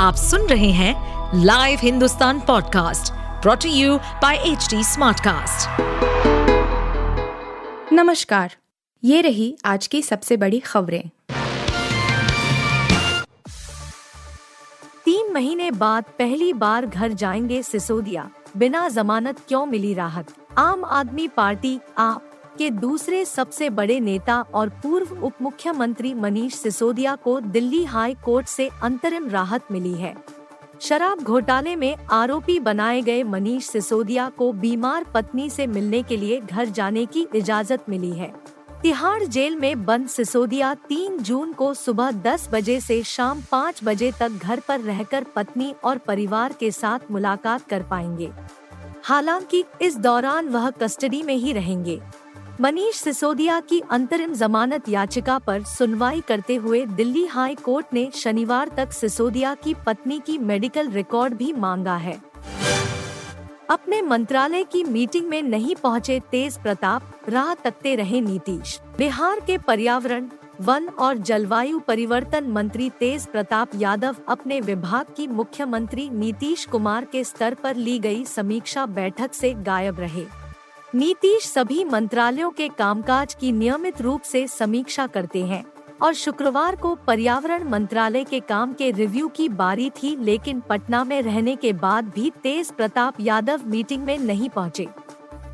आप सुन रहे हैं live Hindustan podcast brought to you by H Smartcast. नमस्कार, ये रही आज की सबसे बड़ी खबरें। तीन महीने बाद पहली बार घर जाएँगे सिसोदिया। बिना जमानत क्यों मिली राहत? आम आदमी पार्टी, आप। के दूसरे सबसे बड़े नेता और पूर्व उप मुख्यमंत्री मनीष सिसोदिया को दिल्ली हाई कोर्ट से अंतरिम राहत मिली है। शराब घोटाले में आरोपी बनाए गए मनीष सिसोदिया को बीमार पत्नी से मिलने के लिए घर जाने की इजाज़त मिली है। तिहाड़ जेल में बंद सिसोदिया 3 जून को सुबह 10 बजे से शाम 5 बजे तक घर पर रहकर पत्नी और परिवार के साथ मुलाकात कर पाएँगे। हालाँकि इस दौरान वह कस्टडी में ही रहेंगे। मनीष सिसोदिया की अंतरिम जमानत याचिका पर सुनवाई करते हुए दिल्ली हाई कोर्ट ने शनिवार तक सिसोदिया की पत्नी की मेडिकल रिकॉर्ड भी मांगा है। अपने मंत्रालय की मीटिंग में नहीं पहुँचे तेज प्रताप, राह तकते रहे नीतीश। बिहार के पर्यावरण, वन और जलवायु परिवर्तन मंत्री तेज प्रताप यादव अपने विभाग की मुख्यमंत्री नीतीश कुमार के स्तर पर ली गई समीक्षा बैठक से गायब रहे। नीतीश सभी मंत्रालयों के कामकाज की नियमित रूप से समीक्षा करते हैं और शुक्रवार को पर्यावरण मंत्रालय के काम के रिव्यू की बारी थी, लेकिन पटना में रहने के बाद भी तेज प्रताप यादव मीटिंग में नहीं पहुँचे।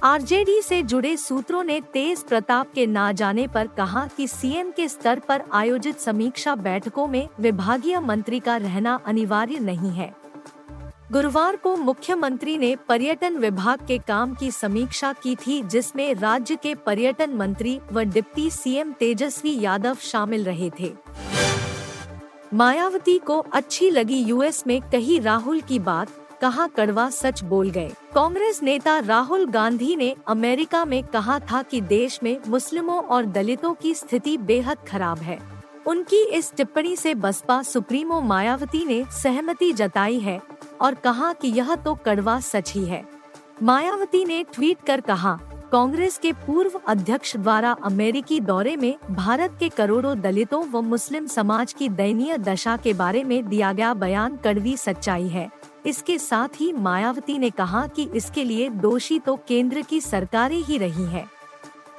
आरजेडी से जुड़े सूत्रों ने तेज प्रताप के ना जाने पर कहा कि सीएम के स्तर पर आयोजित समीक्षा बैठकों में विभागीय मंत्री का रहना अनिवार्य नहीं है गुरुवार को मुख्यमंत्री ने पर्यटन विभाग के काम की समीक्षा की थी, जिसमें राज्य के पर्यटन मंत्री व डिप्टी सीएम तेजस्वी यादव शामिल रहे थे। मायावती को अच्छी लगी यूएस में कही राहुल की बात, कहा कड़वा सच बोल गए। कांग्रेस नेता राहुल गांधी ने अमेरिका में कहा था कि देश में मुस्लिमों और दलितों की स्थिति बेहद खराब है। उनकी इस टिप्पणी से बसपा सुप्रीमो मायावती ने सहमति जताई है। और कहा कि यह तो कड़वा सच ही है। मायावती ने ट्वीट कर कहा, कांग्रेस के पूर्व अध्यक्ष द्वारा अमेरिकी दौरे में भारत के करोड़ों दलितों व मुस्लिम समाज की दयनीय दशा के बारे में दिया गया बयान कड़वी सच्चाई है। इसके साथ ही मायावती ने कहा कि इसके लिए दोषी तो केंद्र की सरकारें ही रही हैं।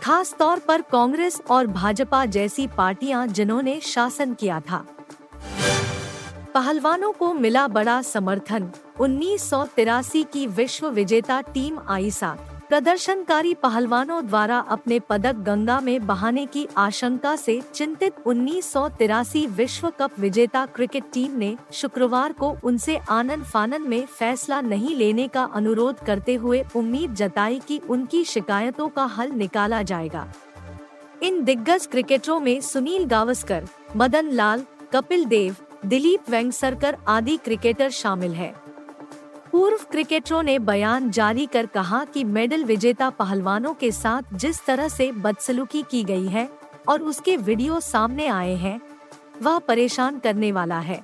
खास तौर पर कांग्रेस और भाजपा जैसी पार्टियाँ जिन्होंने शासन किया था। पहलवानों को मिला बड़ा समर्थन। उन्नीस सौ तिरासी की विश्व विजेता टीम आई साथ। प्रदर्शनकारी पहलवानों द्वारा अपने पदक गंगा में बहाने की आशंका से चिंतित उन्नीस सौ तिरासी विश्व कप विजेता क्रिकेट टीम ने शुक्रवार को उनसे आनंद फानन में फैसला नहीं लेने का अनुरोध करते हुए उम्मीद जताई कि उनकी शिकायतों का हल निकाला जाएगा। इन दिग्गज क्रिकेटरों में सुनील गावस्कर, मदन लाल, कपिल देव दिलीप वेंगसरकर आदि क्रिकेटर शामिल है। पूर्व क्रिकेटरों ने बयान जारी कर कहा कि मेडल विजेता पहलवानों के साथ जिस तरह से बदसलूकी की गई है और उसके वीडियो सामने आए हैं, वह परेशान करने वाला है।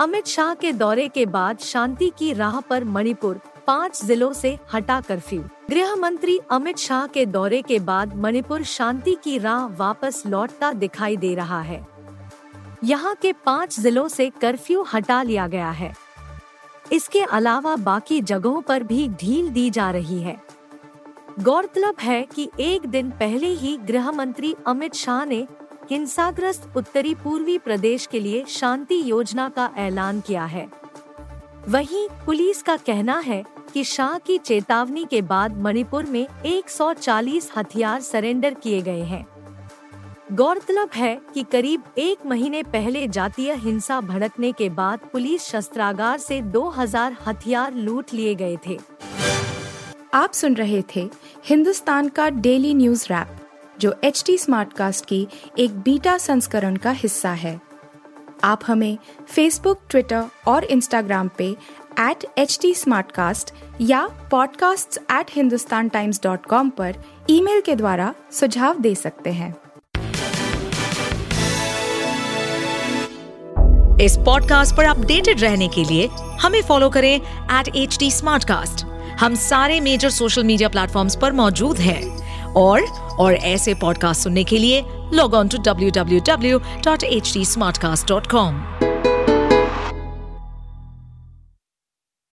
अमित शाह के दौरे के बाद शांति की राह पर मणिपुर, पाँच जिलों से हटा कर्फ्यू। गृह मंत्री अमित शाह के दौरे के बाद मणिपुर शांति की राह वापस लौटता दिखाई दे रहा है। यहाँ के पाँच जिलों से कर्फ्यू हटा लिया गया है। इसके अलावा बाकी जगहों पर भी ढील दी जा रही है। गौरतलब है कि एक दिन पहले ही गृह मंत्री अमित शाह ने हिंसाग्रस्त उत्तरी पूर्वी प्रदेश के लिए शांति योजना का ऐलान किया है। वहीं पुलिस का कहना है कि शाह की चेतावनी के बाद मणिपुर में 140 हथियार सरेंडर किए गए हैं। गौरतलब है कि करीब एक महीने पहले जातीय हिंसा भड़कने के बाद पुलिस शस्त्रागार से 2000 हथियार लूट लिए गए थे। आप सुन रहे थे हिंदुस्तान का डेली न्यूज़ रैप, जो एच टी स्मार्ट कास्ट की एक बीटा संस्करण का हिस्सा है। आप हमें फेसबुक ट्विटर और इंस्टाग्राम पे एट एच टी या podcasts@hindustantimes.com पर ईमेल के द्वारा सुझाव दे सकते हैं। इस पॉडकास्ट पर अपडेटेड रहने के लिए हमें फॉलो करें एट एच डी हम सारे मेजर सोशल मीडिया प्लेटफॉर्म पर मौजूद हैं। और और ऐसे पॉडकास्ट सुनने के लिए log on to W W W dot H D Smartcast dot com